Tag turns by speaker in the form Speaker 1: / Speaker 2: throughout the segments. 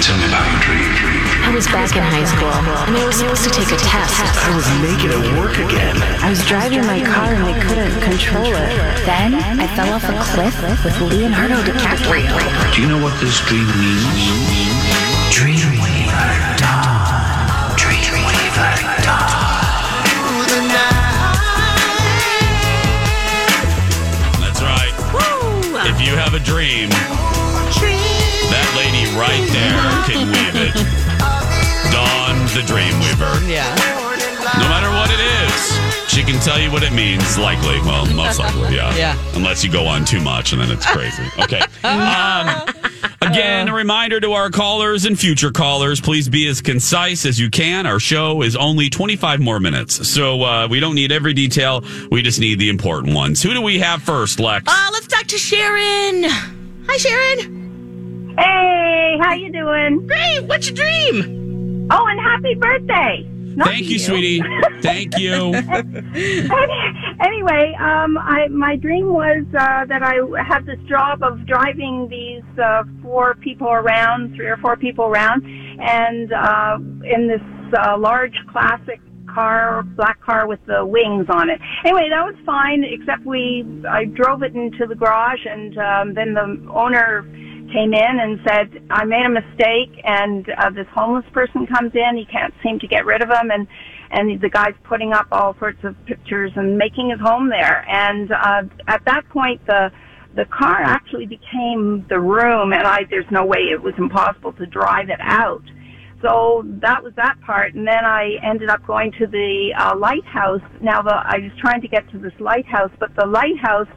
Speaker 1: tell me about your dream.
Speaker 2: I was back in high school, and I was supposed to take a test.
Speaker 3: I was making it work again.
Speaker 4: I was driving my car and I couldn't control it. Then I fell off a cliff with Leonardo DiCaprio.
Speaker 1: Do you know what this dream means? Dreamweaver Dawn. Dreamweaver Dawn.
Speaker 5: That's right. Woo! If you have a dream, can tell you what it means. Likely, well, most likely, yeah.
Speaker 6: Yeah.
Speaker 5: Unless you go on too much, and then it's crazy. Okay. Um, again, a reminder to our callers and future callers: please be as concise as you can. Our show is only 25 more minutes, so uh, we don't need every detail. We just need the important ones. Who do we have first, Lex?
Speaker 6: Uh, let's talk to Sharon. Hi, Sharon.
Speaker 7: Hey, how you doing?
Speaker 6: Great. What's your dream?
Speaker 7: Oh, and happy birthday!
Speaker 5: Thank
Speaker 7: to
Speaker 5: you, sweetie. Thank you.
Speaker 7: anyway, um, I my dream was uh, that I had this job of driving these uh, four people around, three or four people around, and uh, in this uh, large classic car, black car with the wings on it. Anyway, that was fine, except we I drove it into the garage, and um, then the owner came in and said, I made a mistake and uh, this homeless person comes in, he can't seem to get rid of him and and the guy's putting up all sorts of pictures and making his home there. And uh, at that point, the the car actually became the room, and I there's no way it was impossible to drive it out. So that was that part, and then I ended up going to the uh, lighthouse. Now the I was trying to get to this lighthouse, but the lighthouse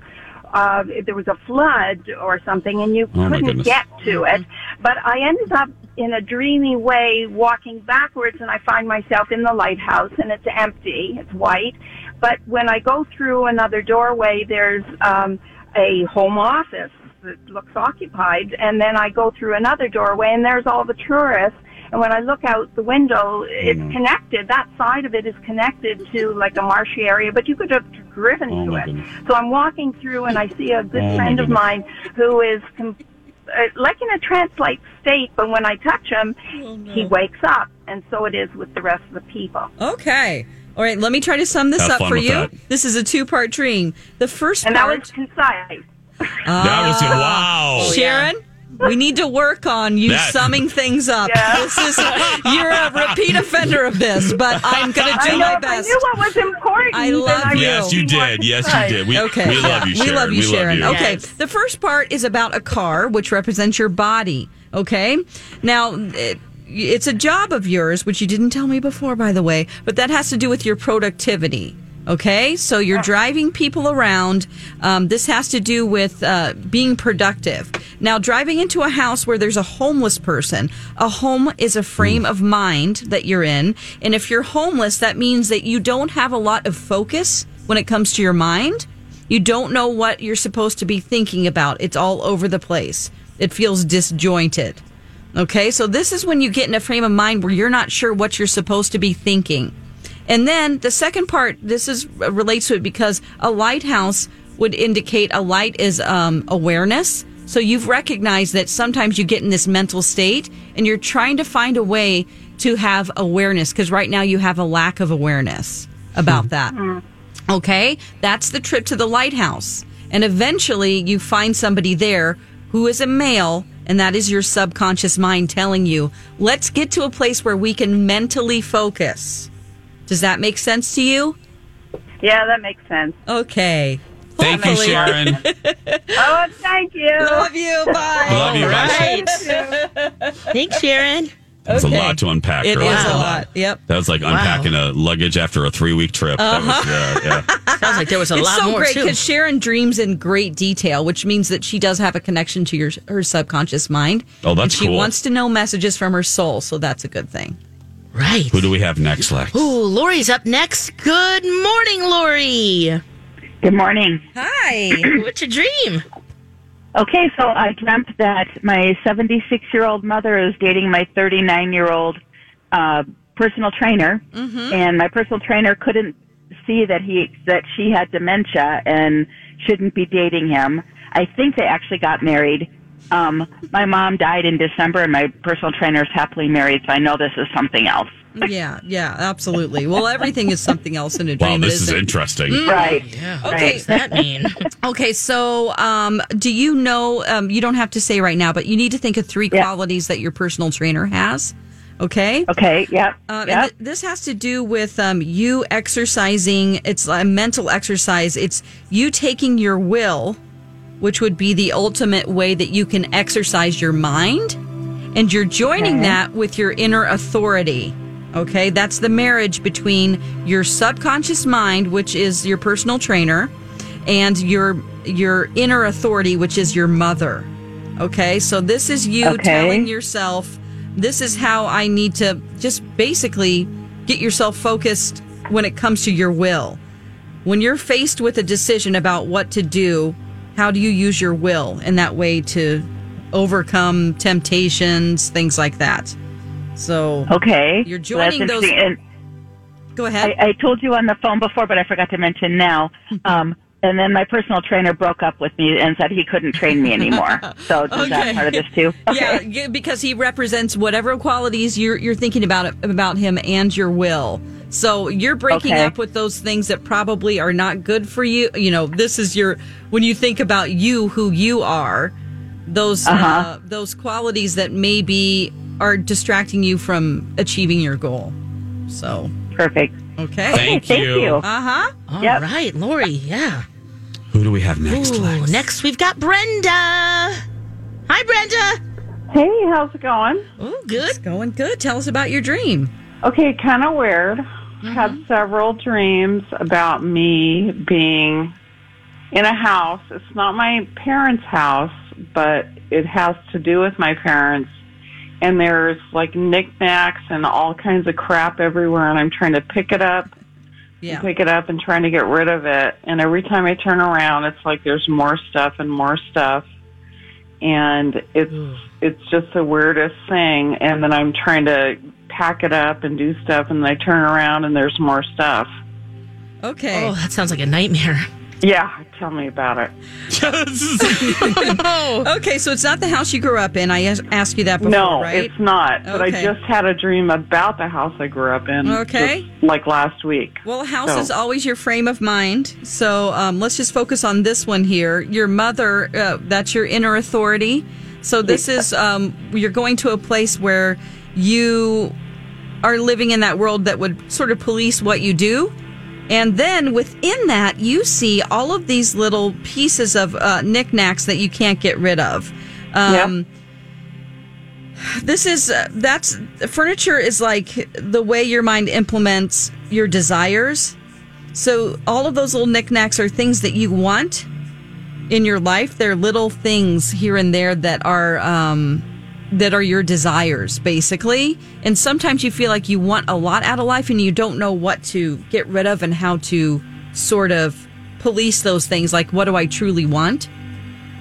Speaker 7: uh, there was a flood or something, and you
Speaker 5: Oh,
Speaker 7: couldn't get to it. But I ended up in a dreamy way walking backwards, and I find myself in the lighthouse, and it's empty. It's white. But when I go through another doorway, there's um, a home office that looks occupied, and then I go through another doorway, and there's all the tourists. And when I look out the window, it's
Speaker 5: Mm.
Speaker 7: connected. That side of it is connected to like a marshy area, but you could have driven
Speaker 5: Oh,
Speaker 7: to it.
Speaker 5: goodness.
Speaker 7: So I'm walking through and I see a good
Speaker 5: Oh,
Speaker 7: friend of mine who is com- uh, like in a trance-like state, but when I touch him,
Speaker 6: Oh,
Speaker 7: he wakes up. And so it is with the rest of the people.
Speaker 6: Okay. All right. Let me try to sum this
Speaker 5: Have
Speaker 6: up for you.
Speaker 5: that.
Speaker 6: This is a two-part dream. The first
Speaker 7: And that
Speaker 6: part,
Speaker 7: was concise.
Speaker 5: that was wow.
Speaker 6: Sharon. We need to work on you
Speaker 5: That-
Speaker 6: summing things up.
Speaker 7: Yeah.
Speaker 6: This is you're a repeat offender of this, but I'm going to do
Speaker 7: know
Speaker 6: my
Speaker 7: if I
Speaker 6: best.
Speaker 7: knew what was important.
Speaker 6: I love you.
Speaker 5: Yes, you did. Yes, you did. We,
Speaker 6: Okay.
Speaker 5: we love you, Sharon.
Speaker 6: We love you, Sharon.
Speaker 5: you.
Speaker 6: Okay. The first part is about a car, which represents your body. Okay. Now, it, it's a job of yours, which you didn't tell me before, by the way, but that has to do with your productivity. Okay. So you're driving people around. Um, this has to do with uh, being productive. Now, driving into a house where there's a homeless person, a home is a frame of mind that you're in. And if you're homeless, that means that you don't have a lot of focus when it comes to your mind. You don't know what you're supposed to be thinking about. It's all over the place. It feels disjointed. Okay, so this is when you get in a frame of mind where you're not sure what you're supposed to be thinking. And then the second part, this is uh, relates to it because a lighthouse would indicate a light is um, awareness. So you've recognized that sometimes you get in this mental state and you're trying to find a way to have awareness because right now you have a lack of awareness about hmm. that. Hmm. Okay, that's the trip to the lighthouse. And eventually you find somebody there who is a male, and that is your subconscious mind telling you, let's get to a place where we can mentally focus. Does that make sense to you?
Speaker 7: Yeah, that makes sense.
Speaker 6: Okay.
Speaker 5: Thank you, Sharon.
Speaker 7: Oh, thank you.
Speaker 6: Love you. Bye.
Speaker 5: Love you. Bye.
Speaker 6: Right.
Speaker 8: Thanks, Sharon.
Speaker 5: That's
Speaker 6: Okay.
Speaker 5: a lot to unpack.
Speaker 6: It
Speaker 5: girl.
Speaker 6: is
Speaker 5: That's
Speaker 6: a lot. Yep.
Speaker 5: That was like unpacking a luggage after a three week trip. That was, uh-huh. yeah, yeah.
Speaker 8: Sounds like there was a
Speaker 6: It's
Speaker 8: lot
Speaker 6: so
Speaker 8: more
Speaker 6: great because Sharon dreams in great detail, which means that she does have a connection to your her subconscious mind.
Speaker 5: Oh, that's
Speaker 6: and she
Speaker 5: cool.
Speaker 6: wants to know messages from her soul, so that's a good thing.
Speaker 8: Right.
Speaker 5: Who do we have next, Lex?
Speaker 8: Ooh, Lori's up next. Good morning, Lori.
Speaker 7: Good morning.
Speaker 6: Hi.
Speaker 8: What's your dream?
Speaker 7: Okay, so I dreamt that my 76 year old mother is dating my 39 year old uh, personal trainer, and my personal trainer couldn't see that he that she had dementia and shouldn't be dating him. I think they actually got married,
Speaker 9: Um, my mom died in December, and my personal trainer is happily married, so I know this is something else.
Speaker 6: Yeah, yeah, absolutely. Well, everything is something else in a dream.
Speaker 5: Wow, this is
Speaker 6: isn't it?
Speaker 5: interesting.
Speaker 9: Right.
Speaker 8: Yeah.
Speaker 6: Okay.
Speaker 8: What does that mean?
Speaker 6: Okay, so um, do you know? Um, you don't have to say right now, but you need to think of three
Speaker 9: Yeah.
Speaker 6: qualities that your personal trainer has. Okay.
Speaker 9: Okay. Yeah.
Speaker 6: Um, and
Speaker 9: yep.
Speaker 6: th- this has to do with um, you exercising. It's a mental exercise. It's you taking your will, which would be the ultimate way that you can exercise your mind, and you're joining that with your inner authority. Okay, that's the marriage between your subconscious mind, which is your personal trainer, and your your inner authority, which is your mother. Okay, so this is you
Speaker 9: Okay.
Speaker 6: telling yourself, this is how I need to just basically get yourself focused when it comes to your will. When you're faced with a decision about what to do, how do you use your will in that way to overcome temptations, things like that? So,
Speaker 9: okay.
Speaker 6: You're joining those-
Speaker 9: interesting.
Speaker 6: go ahead.
Speaker 9: I, I told you on the phone before, but I forgot to mention now. Um, and then my personal trainer broke up with me and said he couldn't train me anymore. So is
Speaker 6: Okay.
Speaker 9: that part of this too?
Speaker 6: Yeah, yeah, because he represents whatever qualities you're you're thinking about about him and your will. So you're breaking
Speaker 9: Okay.
Speaker 6: up with those things that probably are not good for you. You know, this is your when you think about you, who you are, those uh
Speaker 9: Uh-huh.
Speaker 6: those qualities that maybe are distracting you from achieving your goal. So
Speaker 9: Perfect.
Speaker 6: okay,
Speaker 5: Thank,
Speaker 9: Thank
Speaker 5: you.
Speaker 9: you.
Speaker 6: uh huh.
Speaker 8: All right,
Speaker 9: Yep.
Speaker 8: Lori. Yeah.
Speaker 5: Who do we have next?
Speaker 8: Ooh,
Speaker 5: Lex?
Speaker 8: next we've got Brenda. Hi, Brenda.
Speaker 10: Hey, how's it going?
Speaker 8: Oh, good.
Speaker 6: Going good. Tell us about your dream.
Speaker 10: Okay, kind of weird. I had mm-hmm. several dreams about me being in a house. It's not my parents' house, but it has to do with my parents. And there's like knickknacks and all kinds of crap everywhere, and I'm trying to pick it up,
Speaker 6: Yeah.
Speaker 10: pick it up, and trying to get rid of it. And every time I turn around, it's like there's more stuff and more stuff, and it's it's just the weirdest thing. And then I'm trying to pack it up and do stuff, and then I turn around and there's more stuff.
Speaker 6: Okay.
Speaker 8: Oh, that sounds like a nightmare.
Speaker 10: Yeah, tell me about it.
Speaker 8: Oh.
Speaker 6: Okay, so it's not the house you grew up in. I asked you that before,
Speaker 10: no,
Speaker 6: right?
Speaker 10: it's not. But I just had a dream about the house I grew up in.
Speaker 6: Okay.
Speaker 10: just, like last week.
Speaker 6: Well, a house
Speaker 10: So-
Speaker 6: is always your frame of mind. So um, let's just focus on this one here. Your mother, uh, that's your inner authority. So this is, um, you're going to a place where you are living in that world that would sort of police what you do. And then within that, you see all of these little pieces of uh, knickknacks that you can't get rid of. Um, This is uh, that's furniture is like the way your mind implements your desires. So all of those little knickknacks are things that you want in your life. They're little things here and there that are um, that are your desires, basically. And sometimes you feel like you want a lot out of life and you don't know what to get rid of and how to sort of police those things. Like, what do I truly want?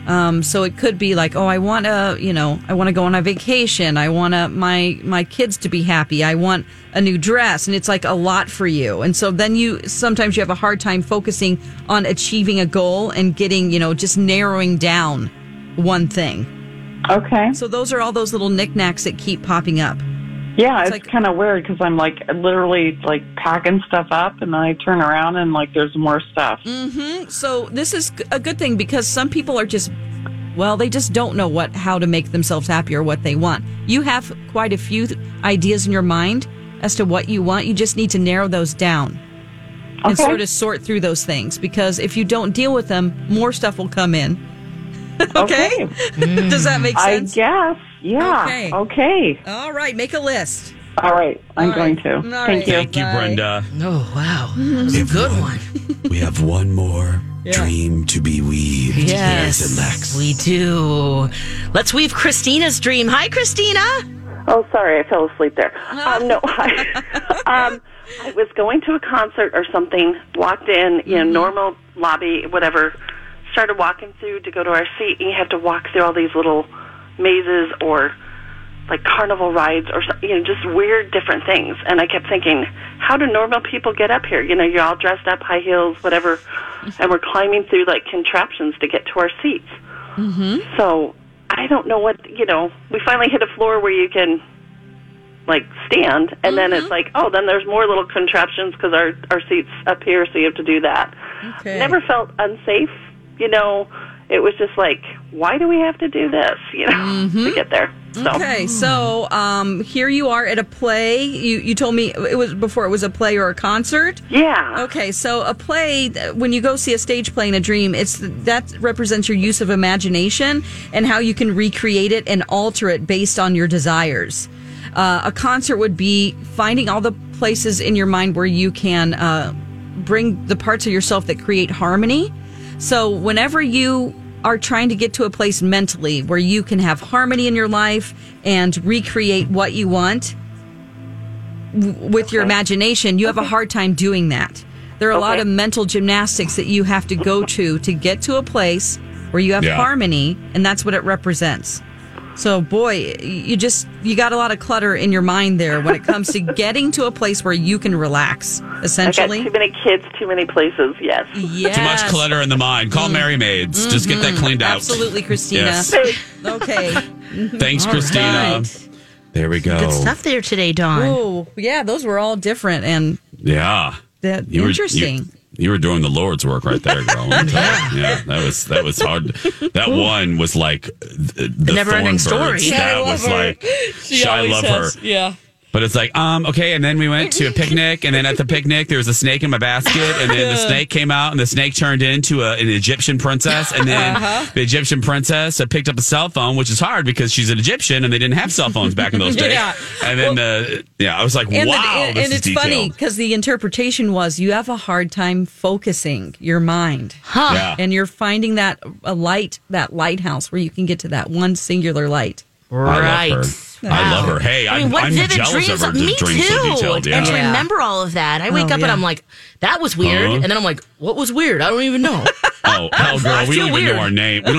Speaker 6: Um, so it could be like, oh, I want to, you know, I want to go on a vacation. I want to my my kids to be happy. I want a new dress, and it's like a lot for you. And so then you sometimes you have a hard time focusing on achieving a goal and getting, you know, just narrowing down one thing.
Speaker 10: Okay.
Speaker 6: So those are all those little knickknacks that keep popping up.
Speaker 10: Yeah,
Speaker 6: It's
Speaker 10: it's,
Speaker 6: like-
Speaker 10: kind of weird because I'm like literally like packing stuff up, and then I turn around and like there's more stuff.
Speaker 6: Mm-hmm. So this is a good thing because some people are just well, they just don't know what how to make themselves happy or what they want. You have quite a few th- ideas in your mind as to what you want. You just need to narrow those down and sort of sort through those things because if you don't deal with them, more stuff will come in. okay? Does that make sense?
Speaker 10: I guess. Yeah.
Speaker 6: Okay.
Speaker 10: Okay.
Speaker 6: All right, make a list.
Speaker 10: All right. I'm
Speaker 6: All
Speaker 10: going
Speaker 6: right.
Speaker 10: to.
Speaker 6: All
Speaker 10: Thank
Speaker 6: right.
Speaker 10: you.
Speaker 5: Thank you,
Speaker 6: Bye.
Speaker 5: Brenda.
Speaker 8: Oh, wow. That was a good one.
Speaker 3: We have one more dream to be weaved.
Speaker 8: Yes,
Speaker 3: Lex.
Speaker 8: we do. Let's weave Christina's dream. Hi, Christina.
Speaker 11: Oh, sorry, I fell asleep there. Um, no, I, um, I was going to a concert or something, walked in, you know, normal lobby, whatever, started walking through to go to our seat, and you have to walk through all these little mazes or like carnival rides or you know just weird different things and i kept thinking how do normal people get up here you know you're all dressed up high heels whatever and we're climbing through like contraptions to get to our seats
Speaker 6: Mm-hmm.
Speaker 11: so I don't know what you know. We finally hit a floor where you can like stand, and then it's like, oh, then there's more little contraptions because our our seats up here, so you have to do that.
Speaker 6: Okay.
Speaker 11: Never felt unsafe, you know. It was just like, why do we have to do this, you know, to get there? So
Speaker 6: Okay, so um, here you are at a play. You you told me it was before it was a play or a concert.
Speaker 11: Yeah.
Speaker 6: Okay, so a play when you go see a stage play in a dream, it's that represents your use of imagination and how you can recreate it and alter it based on your desires. Uh, a concert would be finding all the places in your mind where you can uh, bring the parts of yourself that create harmony. So whenever you are trying to get to a place mentally where you can have harmony in your life and recreate what you want w- with your imagination, you have a hard time doing that. There are a lot of mental gymnastics that you have to go to to get to a place where you have
Speaker 5: Yeah.
Speaker 6: harmony, and that's what it represents. So, boy, you just you got a lot of clutter in your mind there when it comes to getting to a place where you can relax.
Speaker 11: I got
Speaker 6: Essentially,
Speaker 11: too many kids, too many places. Yes.
Speaker 6: yes.
Speaker 5: Too much clutter in the mind. Call mm. Merry Maids. Just get that mm-hmm. cleaned out.
Speaker 6: Absolutely, Christina.
Speaker 5: Yes.
Speaker 6: Okay.
Speaker 5: Thanks,
Speaker 8: All
Speaker 5: Christina.
Speaker 8: right.
Speaker 5: There we go.
Speaker 8: Good stuff there today, Dawn.
Speaker 6: Oh, yeah, those were all different and
Speaker 5: Yeah.
Speaker 6: that
Speaker 5: You were-
Speaker 6: interesting.
Speaker 5: you- You were doing the Lord's work right there, girl. I'm telling you. yeah, that was that was hard. That one was like the, the
Speaker 8: Never-ending story.
Speaker 5: That was like I love her.
Speaker 6: Yeah.
Speaker 5: But it's like, um, okay, and then we went to a picnic, and then at the picnic there was a snake in my basket, and then the snake came out, and the snake turned into a, an Egyptian princess, and then
Speaker 6: Uh-huh.
Speaker 5: the Egyptian princess uh, picked up a cell phone, which is hard because she's an Egyptian, and they didn't have cell phones back in those days.
Speaker 6: Yeah.
Speaker 5: And then, uh, yeah, I was like,
Speaker 6: And,
Speaker 5: wow,
Speaker 6: the, and,
Speaker 5: this
Speaker 6: and
Speaker 5: is
Speaker 6: it's funny because the interpretation was you have a hard time focusing your mind.
Speaker 8: Huh.
Speaker 5: Yeah.
Speaker 6: And you're finding that a light, that lighthouse where you can get to that one singular light.
Speaker 8: Right.
Speaker 5: I love her. I love her. Hey,
Speaker 8: I mean,
Speaker 5: I'm,
Speaker 8: what
Speaker 5: I'm
Speaker 8: vivid
Speaker 5: jealous
Speaker 8: dreams?
Speaker 5: of her
Speaker 8: Me
Speaker 5: dreams so
Speaker 8: too.
Speaker 5: detailed.
Speaker 8: And to
Speaker 5: Yeah.
Speaker 6: Yeah.
Speaker 8: remember all of that, I wake
Speaker 6: Oh,
Speaker 8: up
Speaker 6: yeah.
Speaker 8: and I'm like, "That was weird,"
Speaker 5: Uh-huh.
Speaker 8: and then I'm like, "What was weird? I don't even know."
Speaker 5: Oh, hell, girl, we don't even
Speaker 8: weird.
Speaker 5: know our name. We don't